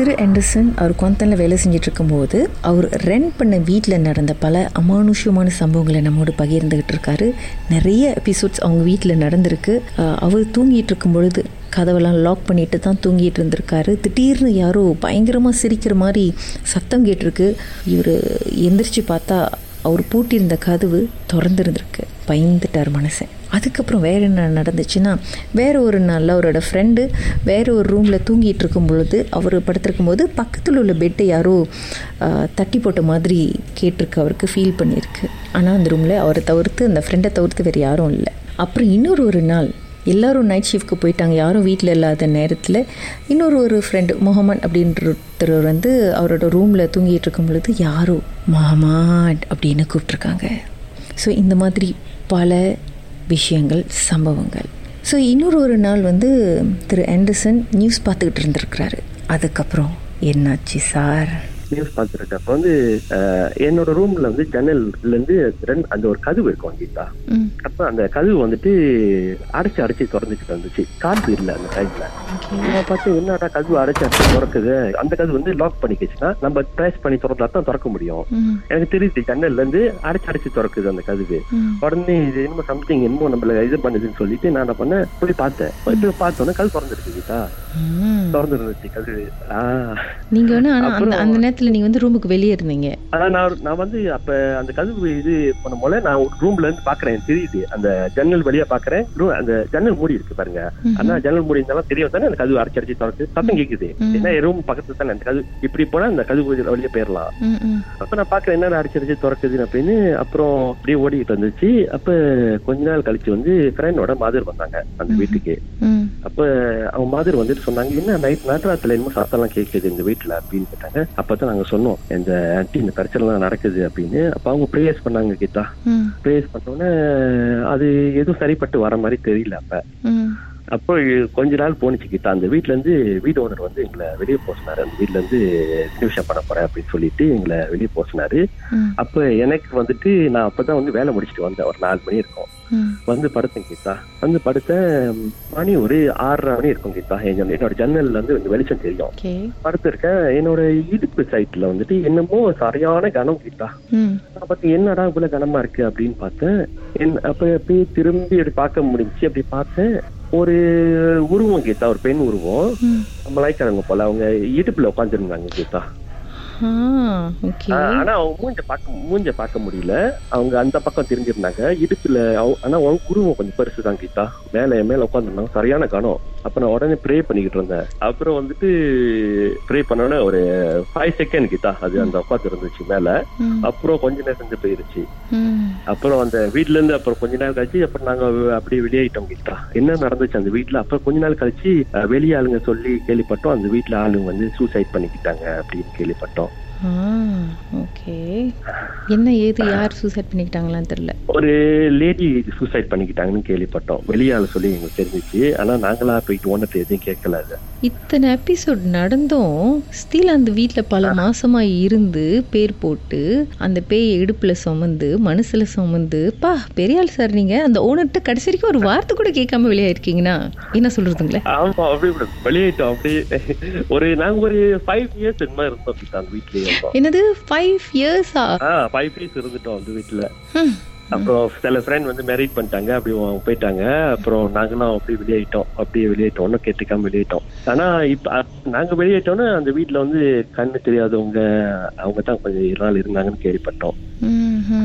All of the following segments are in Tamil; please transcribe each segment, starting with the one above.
திரு ஆண்டர்சன் அவர் குவந்தனில் வேலை செஞ்சுட்டு இருக்கும்போது அவர் ரென்ட் பண்ண வீட்டில் நடந்த பல அமானுஷ்யமான சம்பவங்களை நம்மோடு பகிர்ந்துகிட்டு இருக்காரு நிறைய எபிசோட்ஸ் அவங்க வீட்டில் நடந்திருக்கு. அவர் தூங்கிட்டு இருக்கும் பொழுது கதவெல்லாம் லாக் பண்ணிட்டு தான் தூங்கிட்டு இருந்திருக்காரு திடீர்னு யாரோ பயங்கரமாக சிரிக்கிற மாதிரி சத்தம் கேட்டிருக்கு இவர் எந்திரிச்சு பார்த்தா அவர் பூட்டியிருந்த கதவு திறந்துருந்துருக்கு. பயந்துட்டார் மனசை அதுக்கப்புறம் வேறு என்ன நடந்துச்சுன்னா வேறு ஒரு நாளில் அவரோட ஃப்ரெண்டு வேறு ஒரு ரூமில் தூங்கிட்டு இருக்கும் பொழுது அவர் படுத்திருக்கும் போது பக்கத்தில் உள்ள பெட்டை யாரோ தட்டி போட்ட மாதிரி கேட்டிருக்கு அவருக்கு ஃபீல் பண்ணியிருக்கு. ஆனால் அந்த ரூமில் அவரை தவிர்த்து அந்த ஃப்ரெண்டை தவிர்த்து வேறு யாரும் இல்லை. அப்புறம் இன்னொரு ஒரு நாள் எல்லாரும் நைட் ஷிஃப்ட்க்கு போயிட்டாங்க. யாரும் வீட்டில் இல்லாத நேரத்தில் இன்னொரு ஒரு ஃப்ரெண்டு முகமன் அப்படின்ற ஒருத்தர் வந்து அவரோட ரூமில் தூங்கிட்டு இருக்கும் பொழுது யாரோ? மாமாட் அப்படின்னு கூப்பிட்ருக்காங்க ஸோ இந்த மாதிரி பல விஷயங்கள் சம்பவங்கள். ஸோ இன்னொரு ஒரு நாள் வந்து திரு ஆண்டர்சன் நியூஸ் பார்த்துக்கிட்டு இருந்திருக்கிறாரு. அதுக்கப்புறம் என்னாச்சு சார்? நியூஸ் பார்த்துருக்கேன் அப்போ வந்து என்னோட ரூம்ல வந்து ஜன்னல்ல இருந்து அந்த ஒரு கதவு இருக்கும் கீதா அப்ப அந்த கதவு வந்துட்டு அடைச்சு அடைச்சு திறந்துட்டு இருந்துச்சு. காற்று இல்லை அந்த டைம்ல நான் பார்த்து என்னடா கதவு அடைச்சு அடைச்சு திறக்குது? அந்த கதவு வந்து லாக் பண்ணிக்கிச்சுன்னா நம்ம ப்ரெஸ் பண்ணி திறந்தா தான் திறக்க முடியும். எனக்கு தெரியுது ஜன்னல்ல இருந்து அடைச்சு அடைச்சு திறக்குது அந்த கதவு. உடனே இது என்னமோ சம்திங் என்னமோ நம்மள இது பண்ணுதுன்னு சொல்லிட்டு நான் என்ன பண்ணேன் போய் பார்த்தேன். போய் பார்த்தோன்னே கதவு திறந்துருக்கு கீதா. திறந்து இருந்துச்சு கதவு. அந்த அப்புறம் அந்த நேரத்தில் நீங்கள் வந்து ரூமுக்கு வெளியே இருந்தீங்க அதான் நான் நான் வந்து அப்ப அந்த கதவு இது பண்ணும் போல நான் ரூம்ல இருந்து பாக்குறேன் தெரியுது. அந்த ஜன்னல் வழியா பாக்குறேன். Room- அந்த ஜன்னல் மூடி இருக்கு பாருங்க. ஆனா ஜன்னல் மூடி இருந்தாலும் தெரியும் தானே அந்த கதவு அரைச்சு அரைச்சு திறக்கு சத்தம் கேக்குது. ஏன்னா ரூம் பக்கத்துல தானே? அந்த கதவு இப்படி போனா அந்த கதவு வழியா போயிடலாம் அப்ப நான் பாக்குறேன் என்ன அரைச்சு அரைச்சு திறக்குது அப்படின்னு. அப்புறம் அப்படியே ஓடிட்டு இருந்துச்சு அப்ப கொஞ்ச நாள் கழிச்சு வந்து ஃப்ரெண்டோட மாதர் வந்தாங்க அந்த வீட்டுக்கு. அப்ப அவங்க மாதிரி வந்துட்டு சொன்னாங்க என்ன நைட் நடுராத்துல என்னமோ சத்தம்லாம் கேட்குது இந்த வீட்டுல? அப்படின்னு கேட்டாங்க. அப்பதான் நாங்க சொன்னோம். இந்த ஆன்டி இந்த பிரச்சனை எல்லாம் நடக்குது அப்படின்னு. அப்ப அவங்க ப்ரேயர்ஸ் பண்ணாங்க கீதா. ப்ரேயர்ஸ் பண்ணோன்னே அது எதுவும் சரிப்பட்டு வர மாதிரி தெரியல அப்ப. அப்போ கொஞ்ச நாள் போனுச்சு கீதா. அந்த வீட்ல இருந்து வீடு ஓனர் வந்து எங்களை வெளியே போக சொன்னாரு அந்த வீட்ல இருந்து நிமிஷம் பண்ண போறேன் அப்படின்னு சொல்லிட்டு எங்களை வெளியே போக சொன்னாரு அப்ப எனக்கு வந்துட்டு நான் அப்பதான் வந்து வேலை முடிச்சுட்டு வந்தேன். ஒரு நாலு மணி இருக்கும். வந்து படுத்தேன் கீதா. வந்து படுத்தேன் மணி ஒரு ஆறரை மணி இருக்கும் கீதா. என் என்னோட ஜன்னல்ல இருந்து கொஞ்சம் வெளிச்சம் தெரியும். படுத்திருக்கேன். என்னோட இடுப்பு சைட்ல வந்துட்டு என்னமோ சரியான கனம் கீதா. பார்த்து என்னடா இவ்வளவு கனமா இருக்கு? அப்படின்னு பார்த்தேன். என் அப்ப அப்படியே திரும்பி அப்படி பார்க்க முடிஞ்சுச்சு. அப்படி பார்த்தேன் ஒரு உருவம் கீதா ஒரு பெண் உருவம். மலாய்க்காரங்க போல. அவங்க இடுப்புல உட்காந்துருந்தாங்க கீதா. ஆனா அவங்க மூஞ்ச பார்க்க மூஞ்ச பார்க்க முடியல. அவங்க அந்த பக்கம் திரும்பியிருந்தாங்க. இடுப்புல ஆனா அவங்க குருவம் கொஞ்சம் பெருசுதான் கீதா. மேல மேல உட்காந்துருந்தாங்க சரியான கணம் அப்ப நான் உடனே ப்ரே பண்ணிக்கிட்டு இருந்தேன். அப்புறம் வந்துட்டு ப்ரே பண்ணோன்னே ஒரு ஃபைவ் செகண்ட் கீதா அது அந்த உட்காந்து இருந்துச்சு மேல. அப்புறம் கொஞ்ச நேரம் செஞ்சு போயிருச்சு. அப்புறம் அந்த வீட்ல இருந்து அப்புறம் கொஞ்ச நாள் கழிச்சு அப்புறம் நாங்க அப்படியே வெளியாயிட்டோம் கீதா. என்ன நடந்துச்சு அந்த வீட்ல? அப்புறம் கொஞ்ச நாள் கழிச்சு வெளிய ஆளுங்க சொல்லி கேள்விப்பட்டோம். அந்த வீட்ல ஆளுங்க வந்து சூசைட் பண்ணிக்கிட்டாங்க அப்படின்னு கேள்விப்பட்டோம். ஓகே. என்ன ஏது யார் சூசைட் பண்ணிக்கிட்டாங்களான்னு தெரியல. ஒரு லேடி சூசைட் பண்ணிக்கிட்டாங்கன்னு கேள்விப்பட்டோம். வெளியால சொல்லி எங்களுக்கு தெரிஞ்சிச்சு. ஆனா நாங்களா போயிட்டு ஓனத்தை எதுவும் கேட்கல அது. இத்தனை எபிசோட் நடந்தும். ஸ்டில் அந்த வீட்டில் பல மாசமா இருந்து பேர் போட்டு அந்த பேயை இடுப்புல சுமந்து மனசுல சுமந்து பா பெரிய ஆள் சார் நீங்க அந்த ஓனர்கிட்ட கடைசி வரைக்கும் ஒரு வார்த்தை கூட கேட்காம வெளியாயிருக்கீங்கன்னா என்ன சொல்றதுங்களே? ஆமா அப்படி வெளியாயிட்டோம் அப்படியே. ஒரு நாங்க ஒரு ஃபைவ் இயர்ஸ் மாதிரி இருந்தோம் அந்த வீட்லயே என்னது? ஃபைவ் இயர்ஸா ஃபைவ் இயர்ஸ் இருந்துட்டோம் அந்த வீட்டுல அப்புறம் சில ஃப்ரெண்ட் வந்து மேரேஜ் பண்ணிட்டாங்க அப்படி போயிட்டாங்க. அப்புறம் நாங்களும் அப்படியே வெளியாயிட்டோம் அப்படியே வெளியாயிட்டோம் ஒன்றும் கேட்டுக்காம வெளியாயிட்டோம் ஆனா இப்ப நாங்க வெளியாயிட்டோம்னா அந்த வீட்ல வந்து கண்ணு தெரியாதவங்க அவங்க தான் கொஞ்சம் இரு நாள் இருந்தாங்கன்னு கேள்விப்பட்டோம்.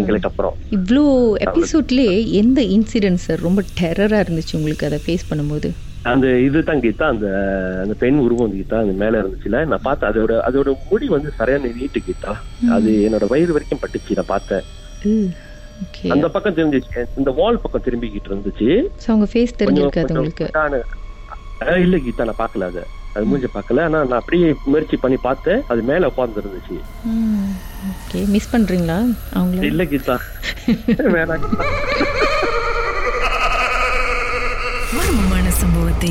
எங்களுக்கு அப்புறம். இவ்வளோ எபிசோட்லேயே எந்த இன்சிடென்ட் சார் ரொம்ப டெரராக இருந்துச்சு உங்களுக்கு அதை ஃபேஸ் பண்ணும்போது? அந்த இதுதான் கீதா அந்த அந்த பெண் உருவம் கீதா அந்த மேல இருந்துச்சுல. நான் பார்த்தேன் அதோட அதோட முடி வந்து சரியான நீட்டு கீதா. அது என்னோட வயிறு வரைக்கும் பட்டுச்சு நான் பார்த்தேன். அந்த பக்கம் தெரிஞ்சிச்சு. இந்த வால் பக்கம் திரும்பிக்கிட்டு இருந்துச்சு. அவங்க ஃபேஸ் தெரிஞ்சிருக்காது உங்களுக்கு? இல்ல கீதா நான் பார்க்கல அது. அது மூஞ்சி பார்க்கல. ஆனா நான் அப்படியே முயற்சி பண்ணி பார்த்தேன். அது மேல உட்கார்ந்து இருந்துச்சு ஓகே மிஸ் பண்ணுறீங்களா அவங்கள? இல்ல கீதா. வேணாம் கீதா. மர்மமான சம்பவத்தை